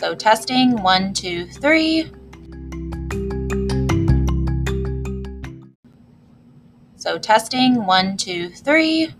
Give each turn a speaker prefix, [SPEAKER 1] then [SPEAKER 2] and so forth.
[SPEAKER 1] So testing one, two, three. So testing one, two, three.